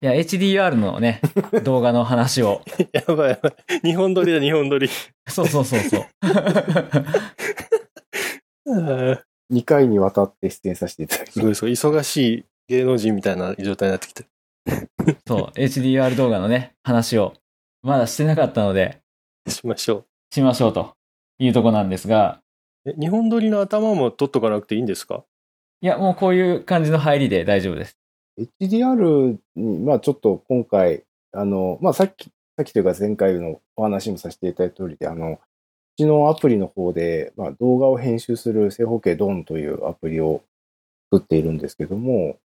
いや、HDR のね、動画の話を。やばいやばい。日本撮りだ、日本撮り。そうそうそうそう。2回にわたって出演させていただきすまごいそう、忙しい芸能人みたいな状態になってきて。そう、HDR 動画のね、話を、まだしてなかったので、しましょしましょうというとこなんですが、う。え、日本撮りの頭も撮っとかなくていいんですか？いや、もうこういう感じの入りで大丈夫です。HDR に、まあちょっと今回、あの、まあさっき、さっきというか前回のお話もさせていただいた通りで、あの、うちのアプリの方で、まあ動画を編集する正方形ドンというアプリを作っているんですけども、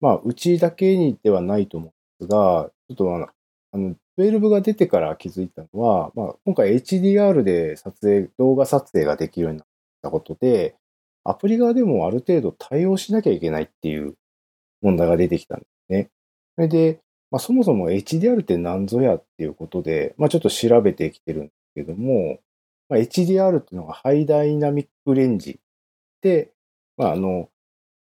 まあうちだけにではないと思うんですが、ちょっとあの、あの12が出てから気づいたのは、まあ今回 HDR で撮影、動画撮影ができるようになったことで、アプリ側でもある程度対応しなきゃいけないっていう問題が出てきたんですね。それで、まあ、そもそも HDR って何ぞやっていうことで、まあ、ちょっと調べてきてるんですけども、まあ、HDR っていうのがハイダイナミックレンジで、まあ、あの、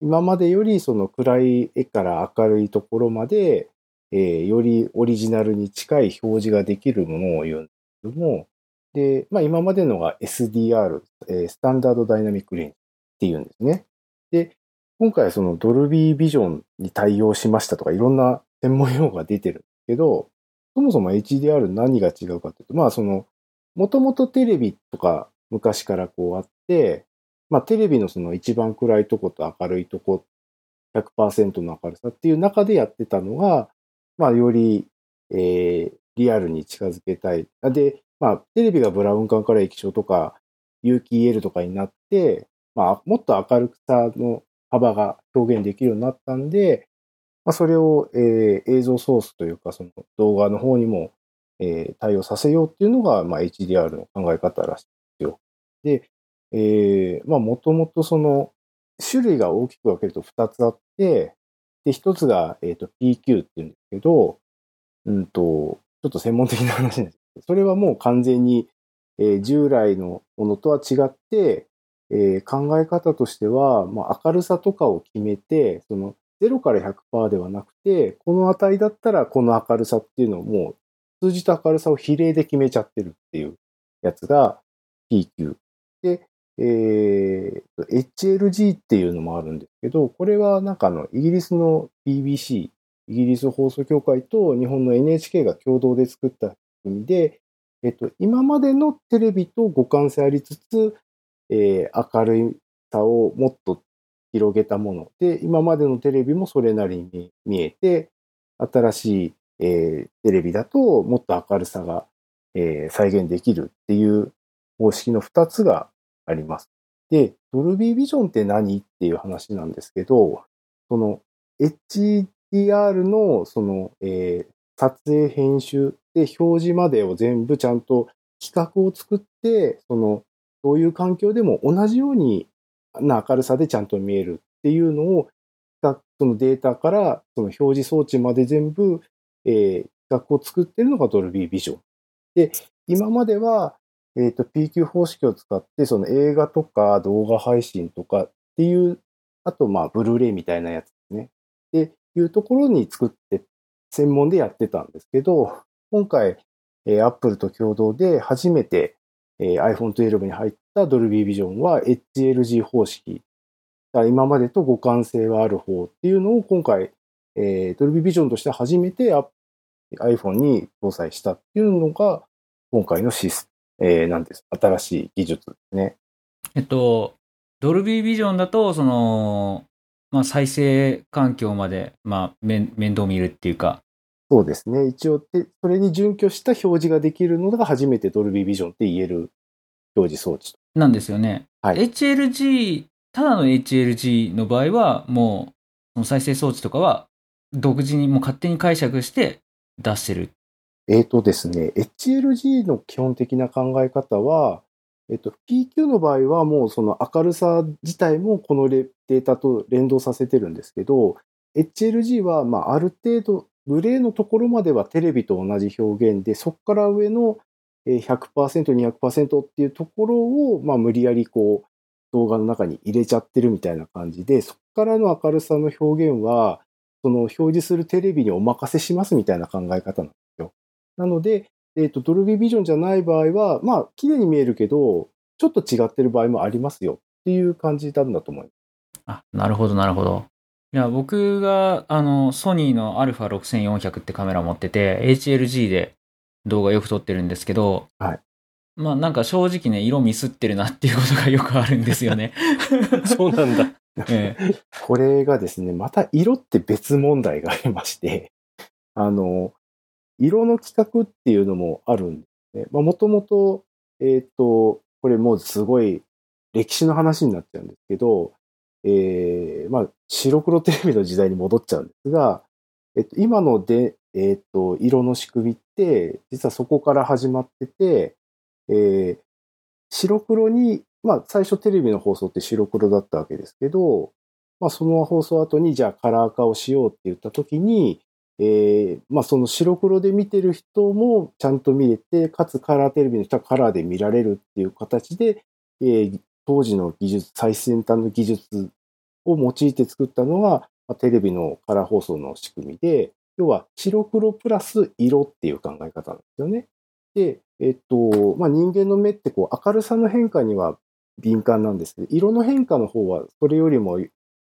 今までよりその暗い絵から明るいところまで、えーよりオリジナルに近い表示ができるものを言うんですけども、で、まあ、今までのが SDR、えースタンダードダイナミックレンジっていうんですね。で、今回そのドルビービジョンに対応しましたとかいろんな専門用語が出てるけど、そもそも HDR 何が違うかというと、まあその、もともとテレビとか昔からこうあって、まあテレビのその一番暗いとこと明るいとこ、100%の明るさっていう中でやってたのが、まあより、えーリアルに近づけたい。で、まあテレビがブラウン管から液晶とか有機 EL とかになって、まあもっと明るさの幅が表現できるようになったんで、まあ、それを、えー映像ソースというか、その動画の方にも、えー対応させようっていうのが、まあ、HDR の考え方らしいですよ。で、えーまあ、もともとその、種類が大きく分けると2つあって、で、1つが、えっ、と、PQ っていうんですけど、うんと、ちょっと専門的な話なんですけど、それはもう完全に、えー従来のものとは違って、えー考え方としては、まあ、明るさとかを決めて、その0から100%ではなくて、この値だったらこの明るさっていうのをもう数字と明るさを比例で決めちゃってるっていうやつが PQ。で、えー HLG っていうのもあるんですけど、これはなんかあのイギリスの BBC、イギリス放送協会と日本の NHK が共同で作った仕組で、えっと、今までのテレビと互換性ありつつ、えー明るさをもっと広げたもので、今までのテレビもそれなりに見えて、新しい、えーテレビだともっと明るさが、えー再現できるっていう方式の2つがあります。で、ドルビービジョンって何っていう話なんですけど、その HDR のその、えー撮影編集で表示までを全部ちゃんと企画を作って、そのそういう環境でも同じようにな明るさでちゃんと見えるっていうのを、そのデータからその表示装置まで全部、えー企画を作ってるのがドルビービジョン。で、今までは、えっ、と、PQ 方式を使って、その映画とか動画配信とかっていう、あと、まあ、ブルーレイみたいなやつですね。っていうところに作って、専門でやってたんですけど、今回、えー Apple と共同で初めて、え iPhone 12に入ったドルビービジョンは HLG 方式。だから今までと互換性がある方っていうのを今回、えドルビービジョンとして初めて iPhone に搭載したっていうのが今回のシス、えーなんです。新しい技術ですね。えっと、ドルビービジョンだと、その、まあ、再生環境まで、まあ、面倒見るっていうか、そうですね。一応で、それに準拠した表示ができるのが初めてドルビービジョンって言える表示装置と。なんですよね。はい HLG、ただの HLG の場合は、もう、再生装置とかは、独自にもう勝手に解釈して出してる。えーとですね、HLG の基本的な考え方は、えっと、PQ の場合はもうその明るさ自体もこのレデータと連動させてるんですけど、HLG はまあある程度、グレーのところまではテレビと同じ表現で、そこから上の100%、200%っていうところを、まあ無理やりこう、動画の中に入れちゃってるみたいな感じで、そこからの明るさの表現は、その表示するテレビにお任せしますみたいな考え方なんですよ。なので、えっ、と、ドルビービジョンじゃない場合は、まあ、綺麗に見えるけど、ちょっと違ってる場合もありますよっていう感じなんだと思います。あ、なるほど、なるほど。いや、僕が、あの、ソニーの α6400 ってカメラ持ってて、HLG で動画よく撮ってるんですけど、はい。まあなんか正直ね、色ミスってるなっていうことがよくあるんですよね。そうなんだ。ええこれがですね、また色って別問題がありまして、あの、色の規格っていうのもあるんですね。まあ、もともと、えっ、と、これもうすごい歴史の話になっちゃうんですけど、えーまあ、白黒テレビの時代に戻っちゃうんですが、えっと、今ので、えっと、色の仕組みって、実はそこから始まってて、えー白黒に、まあ、最初テレビの放送って白黒だったわけですけど、まあ、その放送後に、じゃあカラー化をしようって言った時に、えーまあ、その白黒で見てる人もちゃんと見れて、かつカラーテレビの人はカラーで見られるっていう形で、えー当時の技術、最先端の技術を用いて作ったのが、まあテレビのカラー放送の仕組みで、要は白黒プラス色っていう考え方なんですよね。で、えっと、まあ、人間の目ってこう明るさの変化には敏感なんですけど、色の変化の方はそれよりも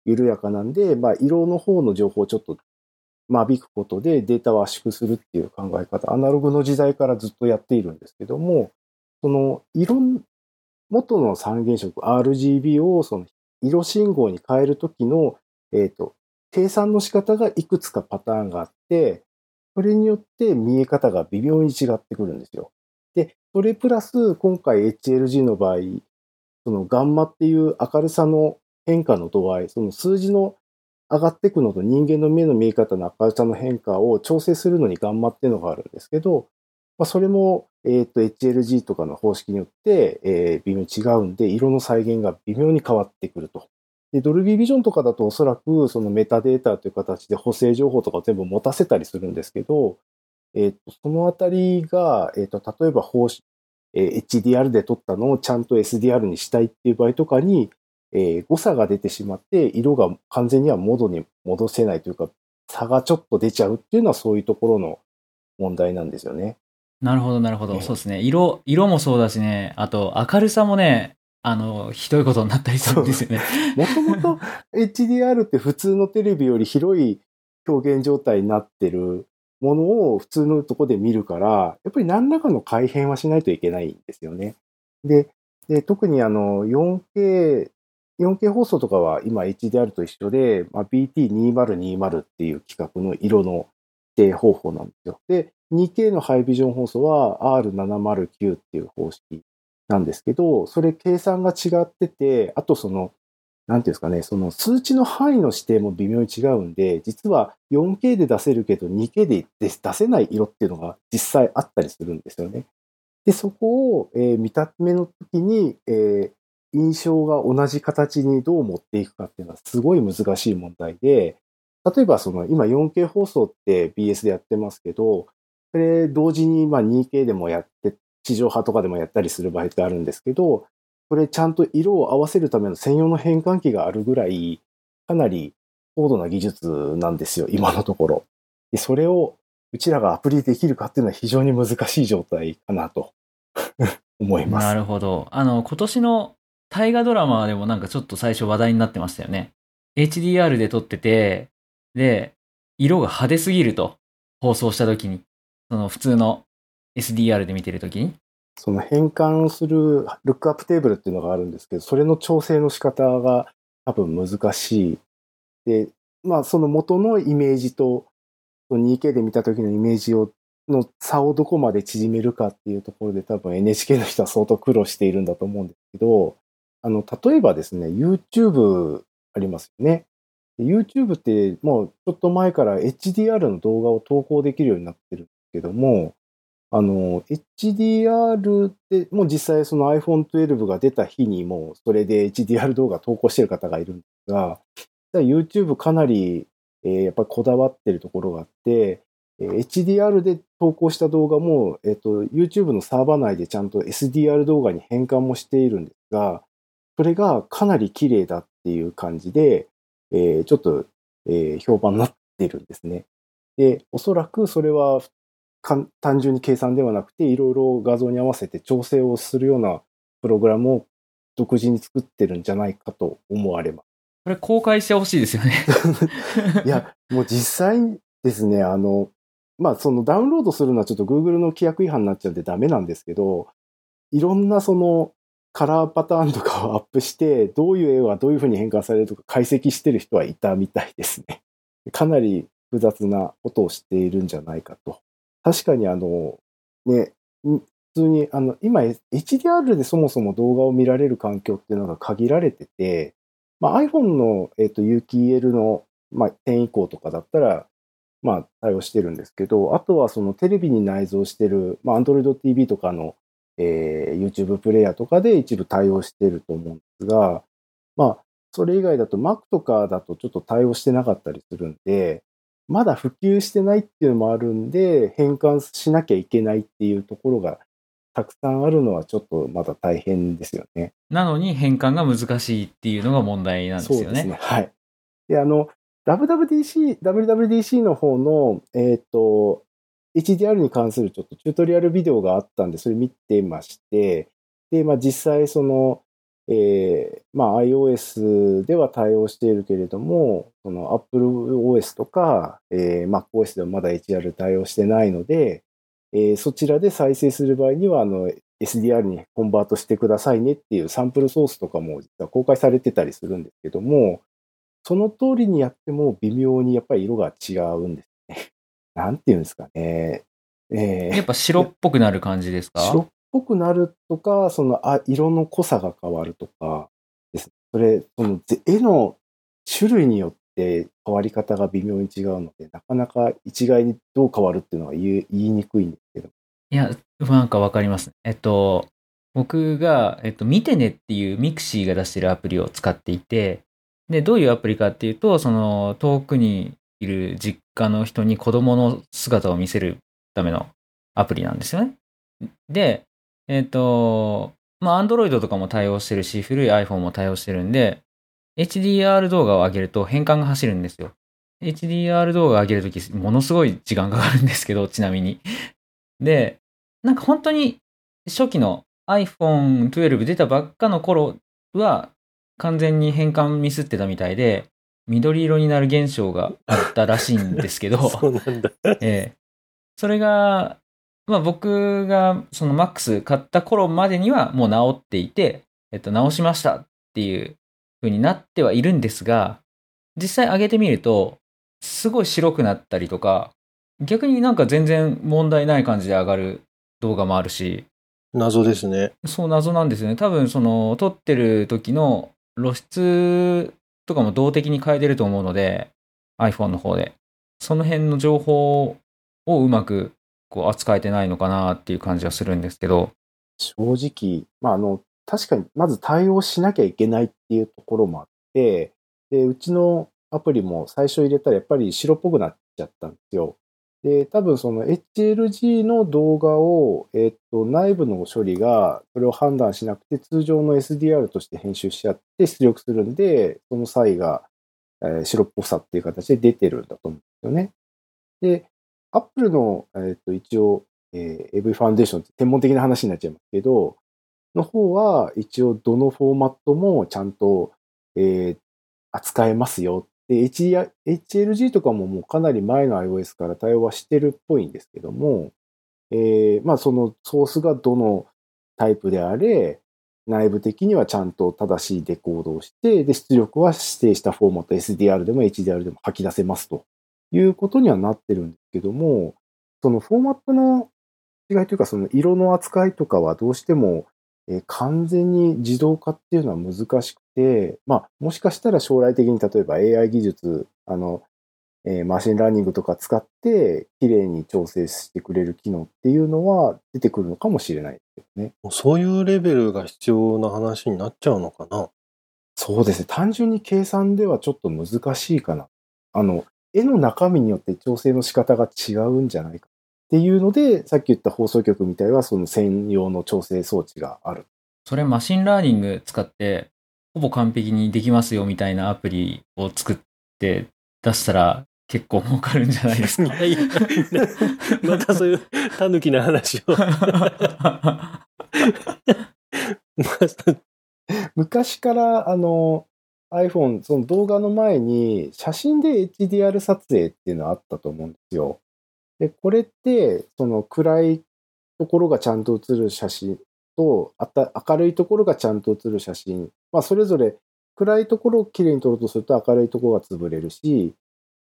緩やかなんで、まあ、色の方の情報をちょっと間引くことでデータを圧縮するっていう考え方、アナログの時代からずっとやっているんですけども、その色、元の三原色 RGB をその色信号に変えるときの、えっ、と、計算の仕方がいくつかパターンがあって、それによって見え方が微妙に違ってくるんですよ。で、それプラス今回 HLG の場合、そのガンマっていう明るさの変化の度合い、その数字の上がっていくのと人間の目の見え方の明るさの変化を調整するのにガンマっていうのがあるんですけど、まあ、それも、えっ、と、HLG とかの方式によって、えー微妙に違うんで、色の再現が微妙に変わってくると。で、ドルビービジョンとかだとおそらくそのメタデータという形で補正情報とかを全部持たせたりするんですけど、えっ、と、そのあたりが、えっ、と、例えば方式、えー HDR で撮ったのをちゃんと SDR にしたいっていう場合とかに、えー誤差が出てしまって、色が完全にはモドに戻せないというか、差がちょっと出ちゃうっていうのはそういうところの問題なんですよね。なるほど、なるほど。ええそうですね。色、色もそうだしね、あと明るさもね、あの、ひどいことになったりするんですよね。もともと HDR って普通のテレビより広い表現状態になってるものを普通のとこで見るから、やっぱり何らかの改変はしないといけないんですよね。で、で特にあの 4K、4K 放送とかは今 HDR と一緒で、まあ、BT2020 っていう規格の色の指定方法なんですよ。で、2K のハイビジョン放送は R709 っていう方式なんですけど、それ計算が違ってて、あとその、なんていうんですかね、その数値の範囲の指定も微妙に違うんで、実は 4K で出せるけど 2K で出せない色っていうのが実際あったりするんですよね。で、そこを、えー見た目の時に、えー印象が同じ形にどう持っていくかっていうのはすごい難しい問題で、例えばその今 4K 放送って BS でやってますけど、それ同時にま 2K でもやって、地上波とかでもやったりする場合ってあるんですけど、これちゃんと色を合わせるための専用の変換器があるぐらい、かなり高度な技術なんですよ、今のところ。で、それをうちらがアプリできるかっていうのは非常に難しい状態かなと 思います。なるほど。あの、今年の大河ドラマでもなんかちょっと最初話題になってましたよね。HDR で撮ってて、で、色が派手すぎると、放送した時に。その普通の SDR で見てる時に？その変換するルックアップテーブルっていうのがあるんですけど、それの調整の仕方が多分難しい。で、まあその元のイメージと 2K で見た時のイメージをの差をどこまで縮めるかっていうところで多分 NHK の人は相当苦労しているんだと思うんですけど、あの、例えばですね、YouTube ありますよね。YouTube ってもうちょっと前から HDR の動画を投稿できるようになってるんけども、あの、HDR って、もう実際その iPhone 12が出た日にもうそれで HDR 動画投稿してる方がいるんですが、YouTube かなり、えーやっぱりこだわってるところがあって、えー HDR で投稿した動画も、えっ、と、YouTube のサーバー内でちゃんと SDR 動画に変換もしているんですが、それがかなり綺麗だっていう感じで、えーちょっと、えー評判になってるんですね。で、おそらくそれは単純に計算ではなくて、いろいろ画像に合わせて調整をするようなプログラムを独自に作ってるんじゃないかと思われます。これ公開してほしいですよね。いや、もう実際ですね、あの、まあそのダウンロードするのはちょっと Google の規約違反になっちゃうんでダメなんですけど、いろんなそのカラーパターンとかをアップして、どういう絵はどういうふうに変換されるとか解析してる人はいたみたいですね。かなり複雑なことをしているんじゃないかと。確かにあの、ね、普通に、あの、今 HDR でそもそも動画を見られる環境っていうのが限られてて、まあ、iPhone の、えっ、ー、と、有機 EL の、まあ、10以降とかだったら、まあ、対応してるんですけど、あとはそのテレビに内蔵してる、まあ、Android TV とかの、えー、YouTube プレイヤーとかで一部対応してると思うんですが、まあ、それ以外だと Mac とかだとちょっと対応してなかったりするんで、まだ普及してないっていうのもあるんで、変換しなきゃいけないっていうところがたくさんあるのはちょっとまだ大変ですよね。なのに変換が難しいっていうのが問題なんですよね。そうですね。はい。で、あの、WWDC、WWDC の方の、えっ、ー、と、HDR に関するちょっとチュートリアルビデオがあったんで、それ見てまして、で、まあ実際その、えー、まあ iOS では対応しているけれども、その AppleOS とか、えー、MacOS ではまだ HDR 対応してないので、えー、そちらで再生する場合には、あの、SDR にコンバートしてくださいねっていうサンプルソースとかも実は公開されてたりするんですけども、その通りにやっても微妙にやっぱり色が違うんですね。なんていうんですかね。えー、やっぱ白っぽくなる感じですか？白っぽくなるとか、そのあ色の濃さが変わるとかです。それ、その絵の種類によって変わり方が微妙に違うので、なかなか一概にどう変わるっていうのは言いにくいんですけど。いや、なんかわかります。えっと、僕が、えっと、みてねっていうミクシィが出してるアプリを使っていて、で、どういうアプリかっていうと、その遠くにいる実家の人に子供の姿を見せるためのアプリなんですよね。で、えっ、ー、と、まあ、Android とかも対応してるし、古い iPhone も対応してるんで、HDR 動画を上げると変換が走るんですよ。HDR 動画を上げるとき、ものすごい時間かかるんですけど、ちなみに。で、なんか本当に初期の iPhone12 出たばっかの頃は、完全に変換ミスってたみたいで、緑色になる現象があったらしいんですけど、そうなんだ。ええ。それが、まあ僕がその MAX 買った頃までにはもう治っていて、えっと、直しましたっていう風になってはいるんですが、実際上げてみると、すごい白くなったりとか、逆になんか全然問題ない感じで上がる動画もあるし。謎ですね。そう、謎なんですよね。多分その、撮ってる時の露出とかも動的に変えてると思うので、iPhone の方で。その辺の情報をうまくこう扱えてないのかなっていう感じはするんですけど。正直、まあ、あの、確かにまず対応しなきゃいけないっていうところもあって、で、うちのアプリも最初入れたらやっぱり白っぽくなっちゃったんですよ。で、多分その HLG の動画を、えっ、と、内部の処理がそれを判断しなくて通常の SDR として編集しちゃって出力するんで、その際が、白っぽさっていう形で出てるんだと思うんですよね。で、Apple の、えっ、と、一応、えー、AV ファンデーションって天文的な話になっちゃいますけど、の方は一応どのフォーマットもちゃんと、えー、扱えますよで、HLG とかももうかなり前の iOS から対応はしてるっぽいんですけども、えー、まあそのソースがどのタイプであれ、内部的にはちゃんと正しいデコードをして、で、出力は指定したフォーマット SDR でも HDR でも吐き出せますと。いうことにはなってるんですけども、そのフォーマットの違いというか、その色の扱いとかはどうしてもえー、完全に自動化っていうのは難しくて、まあ、もしかしたら将来的に例えば AI 技術、あの、えー、マシンラーニングとか使って、綺麗に調整してくれる機能っていうのは出てくるのかもしれないですね。そういうレベルが必要な話になっちゃうのかなそうですね。単純に計算ではちょっと難しいかな。あの、絵の中身によって調整の仕方が違うんじゃないかっていうので、さっき言った放送局みたいはその専用の調整装置がある。それマシンラーニング使って、ほぼ完璧にできますよみたいなアプリを作って出したら、結構儲かるんじゃないですか。いやいや、またそういうタヌキな話を。昔から、あの、iPhone、その動画の前に、写真で HDR 撮影っていうのはあったと思うんですよ。で、これって、その暗いところがちゃんと写る写真と、あた明るいところがちゃんと写る写真。まあ、それぞれ暗いところをきれいに撮ろうとすると明るいところが潰れるし、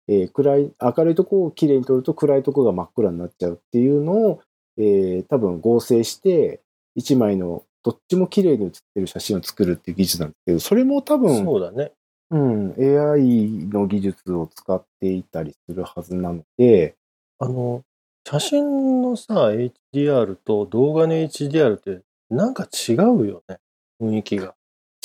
えー暗い、明るいところをきれいに撮ると暗いところが真っ暗になっちゃうっていうのを、えー多分合成して、一枚のどっちも綺麗に写ってる写真を作るっていう技術なんですけど、それも多分、そうだね。うん、AI の技術を使っていたりするはずなので、あの、写真のさ、HDR と動画の HDR ってなんか違うよね。雰囲気が。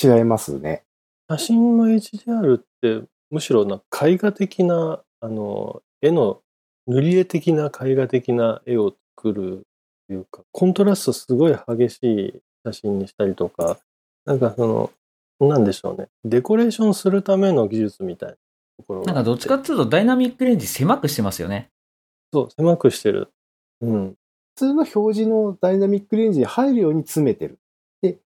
違いますね。写真の HDR ってむしろな絵画的な、あの、絵の塗り絵的な絵画的な絵を作るというか、コントラストすごい激しい写真にしたりとか、なんかその、なんでしょうね。デコレーションするための技術みたいなところがなんかどっちかっていうとダイナミックレンジ狭くしてますよね。そう、狭くしてる。うん。普通の表示のダイナミックレンジに入るように詰めてる。で、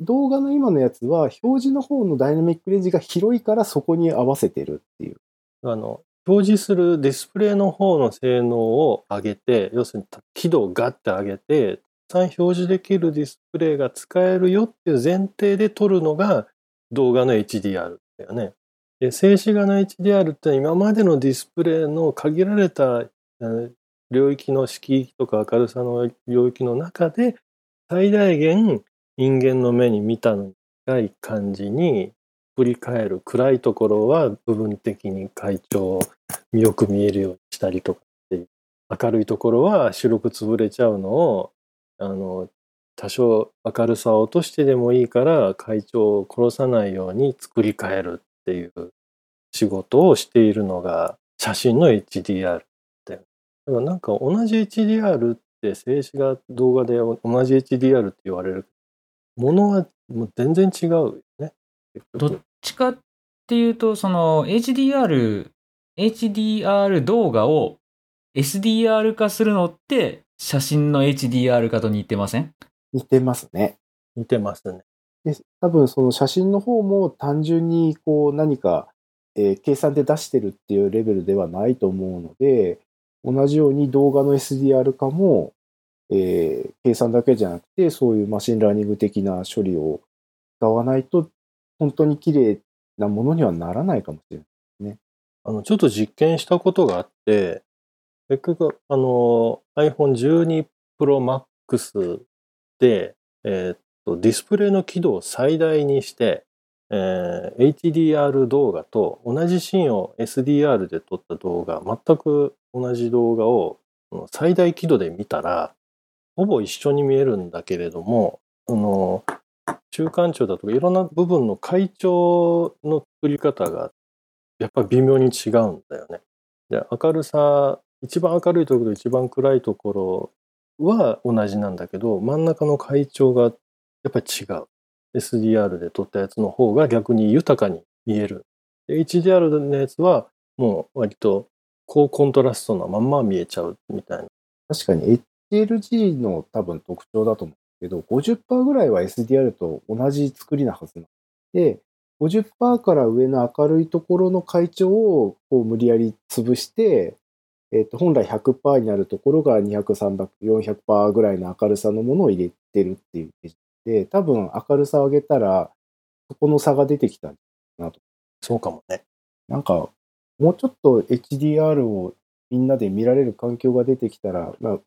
動画の今のやつは、表示の方のダイナミックレンジが広いからそこに合わせてるっていう。あの、表示するディスプレイの方の性能を上げて、要するに輝度をガッて上げて、さん表示できるディスプレイが使えるよっていう前提で撮るのが動画の HDR だよね。で、静止画の HDR って今までのディスプレイの限られた領域の色域とか明るさの領域の中で最大限人間の目に見たのに近い感じに振り返る暗いところは部分的に会長をよく見えるようにしたりとかっていう明るいところは白く潰れちゃうのをあの多少明るさを落としてでもいいから会長を殺さないように作り変えるっていう仕事をしているのが写真の HDR だよ。だからなんか同じ HDR って静止画動画で同じ HDR って言われるものはもう全然違うよね。どっちかっていうと、その HDR、HDR 動画を SDR 化するのって写真の HDR 化と似てません？似てますね。似てますね。で多分その写真の方も単純にこう何か、えー計算で出してるっていうレベルではないと思うので、同じように動画の SDR 化も、えー計算だけじゃなくて、そういうマシンラーニング的な処理を使わないと、本当に綺麗なものにはならないかもしれない。あの、ちょっと実験したことがあって、結局、あの、iPhone 12 Pro Max で、えーっと、ディスプレイの輝度を最大にして、えー HDR 動画と同じシーンを SDR で撮った動画、全く同じ動画を最大輝度で見たら、ほぼ一緒に見えるんだけれども、あの、中間調だとかいろんな部分の階調の作り方がやっぱり微妙に違うんだよね。で、明るさ、一番明るいところと一番暗いところは同じなんだけど、真ん中の階調がやっぱり違う。SDR で撮ったやつの方が逆に豊かに見える。HDR のやつはもう割と高コントラストなまんま見えちゃうみたいな。確かに HLG の多分特徴だと思うけど、50%ぐらいは SDR と同じ作りなはずなんで、50%から上の明るいところの階調をこう無理やり潰して、えっと本来100%になるところが200、300、400%ぐらいの明るさのものを入れてるっていうイメージで、多分明るさを上げたら、そこの差が出てきたんだなと。そうかもね。なんか、もうちょっと HDR をみんなで見られる環境が出てきたら、まあ、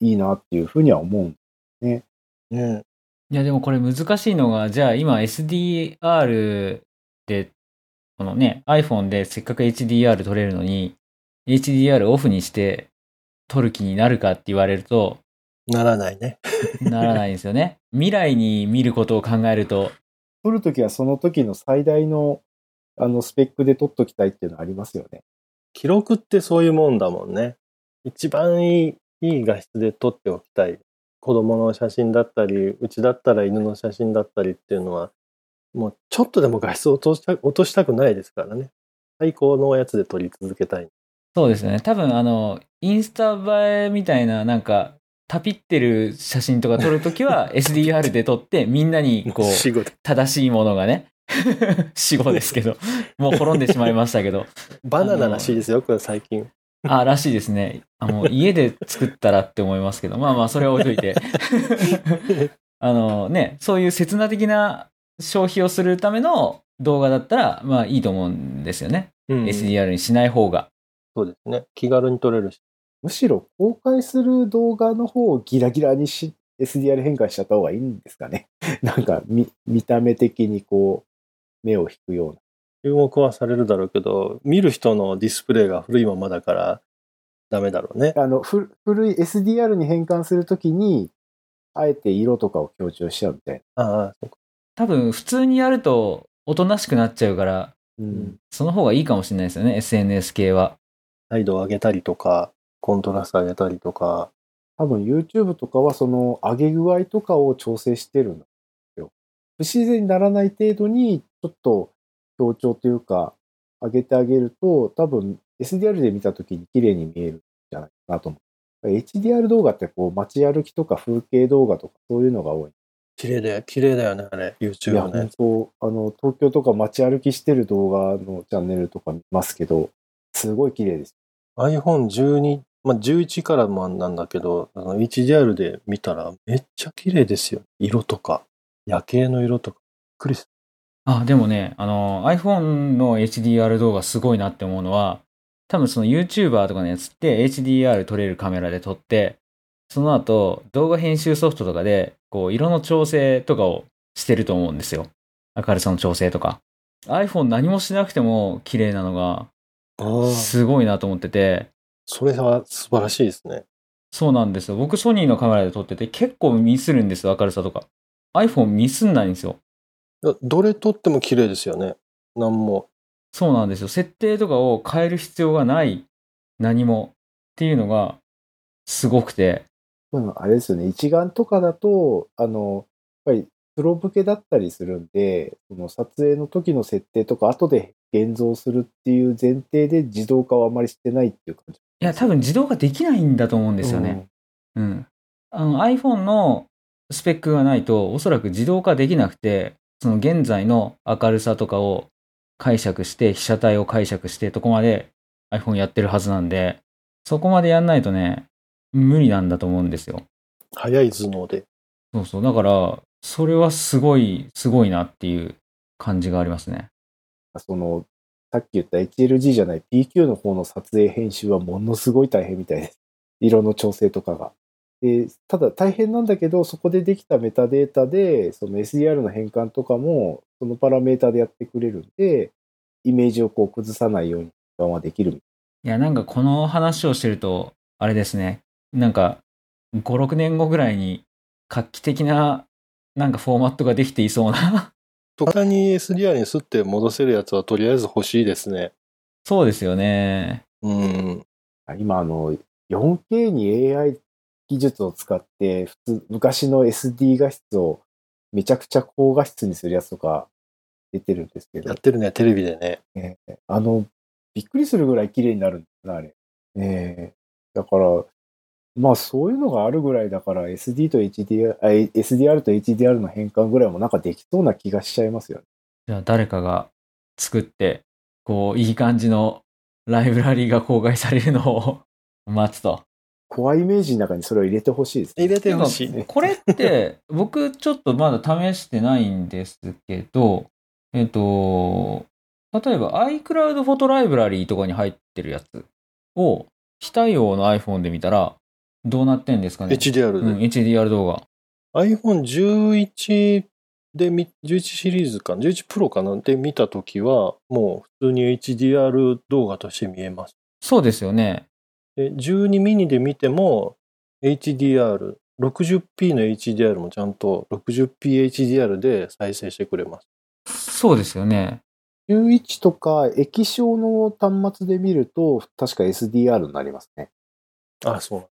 いいなっていうふうには思うんねいや、でもこれ難しいのが、じゃあ今 SDR で、このね、iPhone でせっかく HDR 撮れるのに、HDR オフにして撮る気になるかって言われると、ならないね。ならないんですよね。未来に見ることを考えると、撮るときはその時の最大のあのスペックで撮っときたいっていうのはありますよね。記録ってそういうもんだもんね。一番いいいい画質で撮っておきたい。子供の写真だったり、うちだったら犬の写真だったりっていうのは、もうちょっとでも画質を落とした落としたくないですからね。最高のやつで撮り続けたい。そうですね。多分、あの、インスタ映えみたいな、なんか、タピってる写真とか撮るときは SDR で撮って、みんなに、こう。正しいものがね、死後ですけど、もう転んでしまいましたけど、バナナらしいですよ、これ最近。あ、らしいですね。あの、家で作ったらって思いますけど、まあまあ、それは置いといて。あのね、そういう刹那的な消費をするための動画だったら、まあいいと思うんですよね。うん SDR にしない方が。そうですね。気軽に撮れるし。むしろ公開する動画の方をギラギラにし、SDR 変換しちゃった方がいいんですかね。なんか見、見た目的にこう、目を引くような。注目はされるだろうけど、見る人のディスプレイが古いままだから、ダメだろうね。あの、ふ古い SDR に変換するときに、あえて色とかを強調しちゃうみたいな。ああ、そうか。多分、普通にやると、おとなしくなっちゃうから、うん。その方がいいかもしれないですよね、SNS 系は。態度を上げたりとか、コントラスト上げたりとか。多分 YouTube とかはその上げ具合とかを調整してるんですよ。不自然にならない程度に、ちょっと強調というか、上げてあげると、多分 SDR で見たときに綺麗に見えるんじゃないかなと思う。HDR 動画ってこう街歩きとか風景動画とかそういうのが多い。綺麗だよ、綺麗だよね、あれ。YouTube の本やあの、東京とか街歩きしてる動画のチャンネルとか見ますけど、すごい綺麗です。iPhone12、まあ、11からもなんだけど、あの HDR で見たらめっちゃ綺麗ですよ。色とか、夜景の色とか。びっくりすあ、でもね、あの、iPhone の HDR 動画すごいなって思うのは、多分その YouTuber とかのやつって HDR 撮れるカメラで撮って、その後動画編集ソフトとかで、こう、色の調整とかをしてると思うんですよ。明るさの調整とか。iPhone 何もしなくても綺麗なのが、すごいなと思ってて、それは素晴らしいですね。そうなんですよ。僕ソニーのカメラで撮ってて結構ミスるんですよ、明るさとか。iPhone ミスんないんですよ。だどれ撮っても綺麗ですよね。なんも。そうなんですよ。設定とかを変える必要がない何もっていうのがすごくて。うん、あれですよね。一眼とかだと、あの、やっぱりプロ向けだったりするんで、その撮影の時の設定とか、後で現像するっていう前提で自動化はあまりしてないっていう感じ。いや、多分自動化できないんだと思うんですよね。うん。あの iPhone のスペックがないと、おそらく自動化できなくて、その現在の明るさとかを解釈して、被写体を解釈して、とこまで iPhone やってるはずなんで、そこまでやんないとね、無理なんだと思うんですよ。早い頭脳で。そうそう。だから、それはすごい、すごいなっていう感じがありますね。その、さっき言った HLG じゃない PQ の方の撮影編集はものすごい大変みたいです。色の調整とかが。でただ大変なんだけど、そこでできたメタデータで、その SDR の変換とかも、そのパラメータでやってくれるんで、イメージをこう崩さないように変換はできる。いや、なんかこの話をしてると、あれですね。なんか、5、6年後ぐらいに画期的な、なんかフォーマットができていそうな。他に SDR にすって戻せるやつはとりあえず欲しいですね。そうですよね。うん。今、あの、4K に AI 技術を使って、普通、昔の SD 画質をめちゃくちゃ高画質にするやつとか出てるんですけどやっ、てるね、テレビでね。えーあの、びっくりするぐらい綺麗になるんだな、あれ。えーだから、まあそういうのがあるぐらいだから、SD と HDR、あ SDR と HDR の変換ぐらいもなんかできそうな気がしちゃいますよね。じゃあ誰かが作って、こう、いい感じのライブラリーが公開されるのを待つと。コアイメージの中にそれを入れてほしいです、ね。入れてほしいこれって、僕ちょっとまだ試してないんですけど、えっと、例えば iCloud フォトライブラリーとかに入ってるやつを非対応の iPhone で見たらどうなってんですかね？HDR で。うん、HDR 動画。iPhone11 でみ、11シリーズかな、11 Pro かな？で見たときは、もう普通に HDR 動画として見えます。そうですよね。で、12ミニで見ても HDR、60p の HDR もちゃんと 60pHDR で再生してくれます。そうですよね。11とか液晶の端末で見ると、確か SDR になりますね。あ、そう。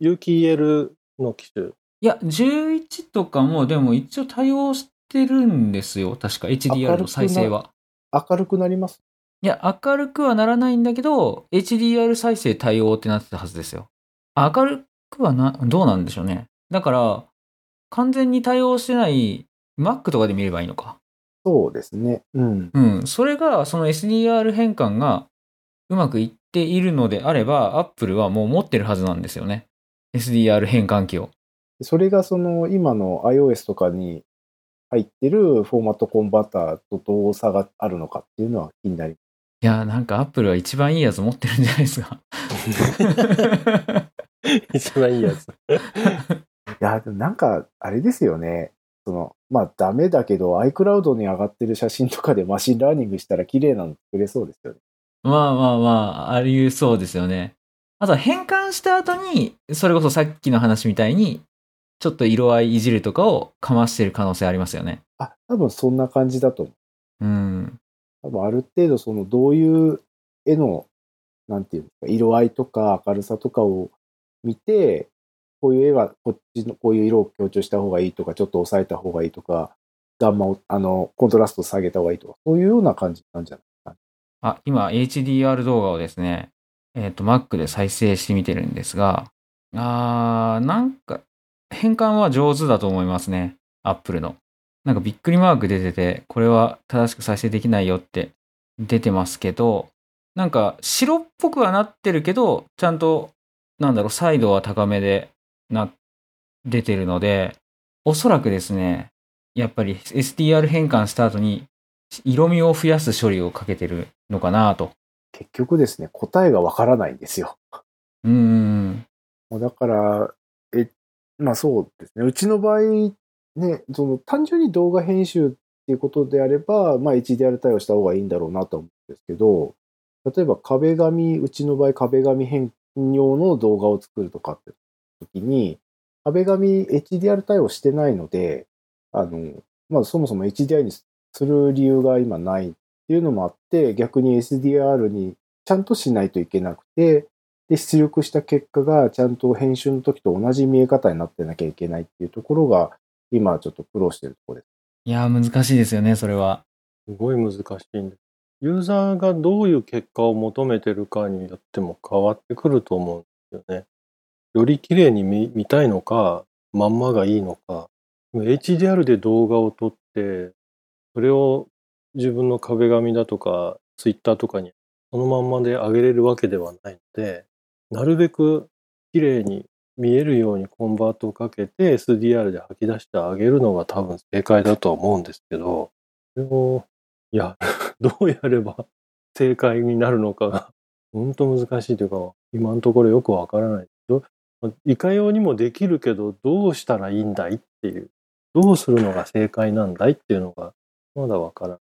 有機 EL の機種？いや、11とかもでも一応対応してるんですよ。確か HDR の再生は。明るくなります？いや、明るくはならないんだけど、HDR 再生対応ってなってたはずですよ。あ明るくはな、どうなんでしょうね。だから、完全に対応してない Mac とかで見ればいいのか。そうですね。うん。うん。それが、その SDR 変換がうまくいっているのであれば、Apple はもう持ってるはずなんですよね。SDR 変換器を。それがその今の iOS とかに入ってるフォーマットコンバーターとどう差があるのかっていうのは気になります。いや、なんか Apple は一番いいやつ持ってるんじゃないですか。一番いいやつ。いや、でもなんか、あれですよね。その、まあダメだけど iCloud に上がってる写真とかでマシンラーニングしたら綺麗なの作れそうですよね。まあまあまあ、ありそうですよね。あとは変換した後に、それこそさっきの話みたいに、ちょっと色合いいじるとかをかましてる可能性ありますよね。あ、多分そんな感じだと思う。うん。多分ある程度そのどういう絵の、なんていうか、色合いとか明るさとかを見て、こういう絵はこっちのこういう色を強調した方がいいとか、ちょっと抑えた方がいいとか、ガンマを、あの、コントラスト下げた方がいいとか、そういうような感じなんじゃないですかね。あ、今 HDR 動画をですね、えっ、と Mac で再生してみてるんですが、あー、なんか変換は上手だと思いますね。Apple の。なんかびっくりマーク出てて、これは正しく再生できないよって出てますけど、なんか白っぽくはなってるけど、ちゃんと、なんだろう、彩度は高めでな、出てるので、おそらくですね、やっぱり SDR 変換した後に色味を増やす処理をかけてるのかなと。結局ですね、答えがわからないんですよ。うんだから、え、まあそうですね。うちの場合、ね、その単純に動画編集っていうことであれば、まあ HDR 対応した方がいいんだろうなと思うんですけど、例えば壁紙、うちの場合壁紙変用の動画を作るとかって時に、壁紙 HDR 対応してないので、あの、まあそもそも HDR にする理由が今ないっていうのもあって、逆に SDR にちゃんとしないといけなくて、で、出力した結果がちゃんと編集の時と同じ見え方になってなきゃいけないっていうところが、今ちょっと苦労してるところです。いやー、難しいですよね、それは。すごい難しいんです。ユーザーがどういう結果を求めてるかによっても変わってくると思うんですよね。より綺麗に見見たいのか、まんまがいいのか。HDR で動画を撮って、それを自分の壁紙だとか、ツイッターとかにそのまんまで上げれるわけではないので、なるべく綺麗に見えるようにコンバートをかけて SDR で吐き出してあげるのが多分正解だとは思うんですけど、それを、いや、どうやれば正解になるのかが、本当難しいというか、今のところよくわからない。どいかようにもできるけど、どうしたらいいんだいっていう、どうするのが正解なんだいっていうのが、まだわからない。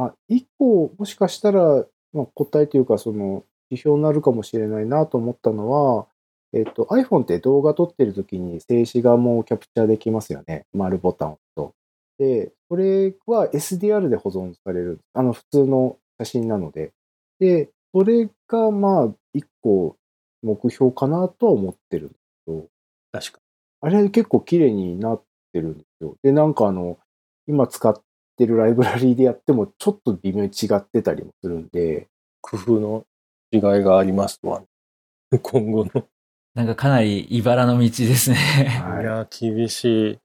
まあ、一個、もしかしたら、まあ、答えというか、その、指標になるかもしれないなと思ったのは、えっと、iPhone って動画撮ってる時に静止画もキャプチャーできますよね。丸ボタンを押すと。で、それは SDR で保存される。あの、普通の写真なので。で、それが、まあ、一個目標かなとは思ってるんですけど、確かあれ結構綺麗になってるんですよ。で、なんかあの、今使ってるライブラリーでやってもちょっと微妙に違ってたりもするんで、工夫の違いがありますわ、今後の。なんかかなり茨の道ですね。はいいや、厳しい。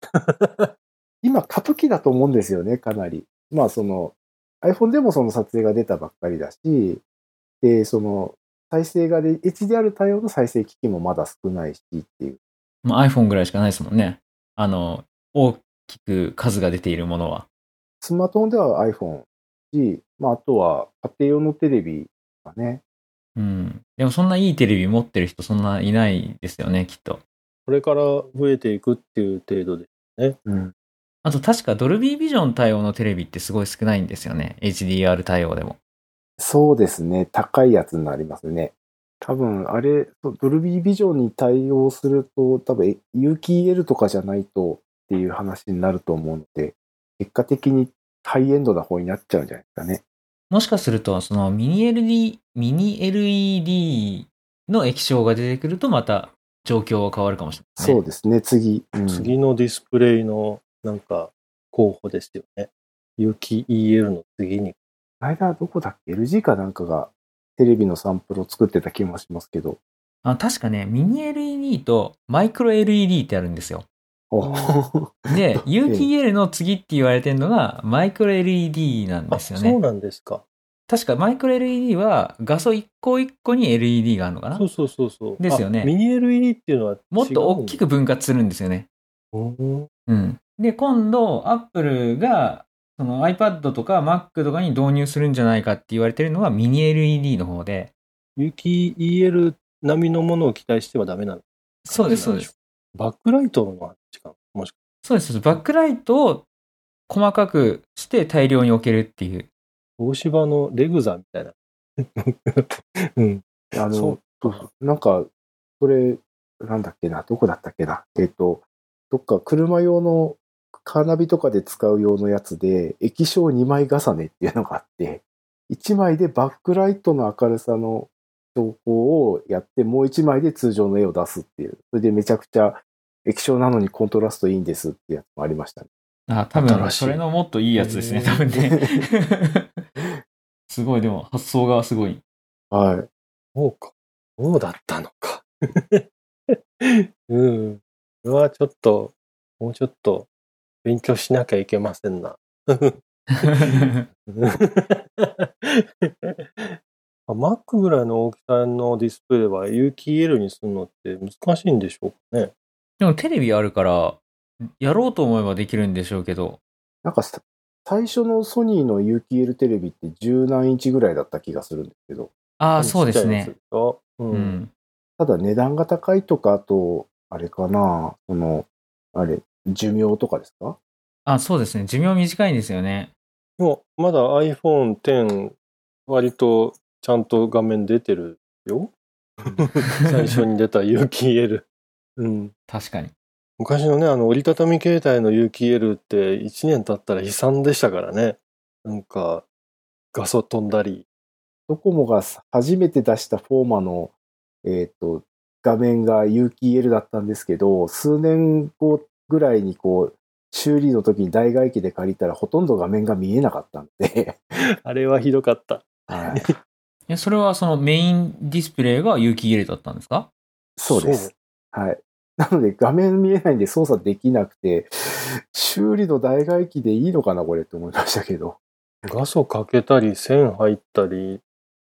今過渡期だと思うんですよね、かなり。まあその iPhone でもその撮影が出たばっかりだし、で、その再生がで、HDR 対応の再生機器もまだ少ないしっていう。まあ、iPhone ぐらいしかないですもんね。あの、大きく数が出ているものは。スマートフォンでは iPhone し、まああとは家庭用のテレビがね、うん。でもそんないいテレビ持ってる人そんないないですよね、きっと。これから増えていくっていう程度で。うん、あと確かドルビービジョン対応のテレビってすごい少ないんですよね。HDR 対応でも。そうですね。高いやつになりますね。多分、あれ、ドルビービジョンに対応すると、多分、え有機 EL とかじゃないとっていう話になると思うので、結果的にハイエンドな方になっちゃうんじゃないですかね。もしかすると、そのミニ LED、ミニ LED の液晶が出てくるとまた状況は変わるかもしれない、ね。そうですね、次。うん次のディスプレイのなんか候補ですよね。有機 EL の次に。間どこだっけ ?LG かなんかがテレビのサンプルを作ってた気もしますけど。あ確かね、ミニ LED とマイクロ LED ってあるんですよ。お で、有機 EL の次って言われてるのがマイクロ LED なんですよそうね。なんですか。確かマイクロ LED は画素1個1個に LED があるのかな？そうそうそうそう。ですよねあミニ LED っていうのはもっと大きく分割するんですよね。違うん。で、今度、アップルが、その iPad とか Mac とかに導入するんじゃないかって言われてるのがミニ LED の方で、有機 EL 並みのものを期待してはダメなの？そうです、そうです。バックライトの。もしかそうです、バックライトを細かくして大量に置けるっていう。東芝のレグザみたいな。うん。あの、そそううそうなんか、それ、なんだっけな、どこだったっけな？えっ、と、どっか車用のカーナビとかで使う用のやつで、液晶2枚重ねっていうのがあって、1枚でバックライトの明るさの投稿をやって、もう1枚で通常の絵を出すっていう。それでめちゃくちゃ液晶なのにコントラストいいんですってやつもありましたね。あ、多分、新しいそれのもっといいやつですね、多分ね。すごい、でも発想がすごい。はい。そうか。そうだったのか。うん。これはちょっと、もうちょっと勉強しなきゃいけませんな。あ Mac ぐらいの大きさのディスプレイは有機 EL にするのって難しいんでしょうかね。でもテレビあるから、やろうと思えばできるんでしょうけど、なんかさ最初のソニーの有機 EL テレビって10何インチぐらいだった気がするんですけど、ああ、そうですねう。うんん。ただ値段が高いとか、あと、あれかな、その、あれ、寿命とかですか？あ、そうですね。寿命短いんですよね。でも、まだ iPhone X 割とちゃんと画面出てるよ。最初に出た有機 EL。うん。確かに。昔のね、あの折りたたみ携帯の有機 EL って1年経ったら悲惨でしたからね。なんか、画素飛んだり。ドコモが初めて出したフォーマの、えっ、と、画面が有機 EL だったんですけど、数年後ぐらいにこう、修理の時に代替機で借りたらほとんど画面が見えなかったんで、あれはひどかった。はい、え、それはそのメインディスプレイが有機 EL だったんですか？そうです。はい。なので画面見えないんで操作できなくて、修理の代替機でいいのかな、これって思いましたけど。画素かけたり線入ったり、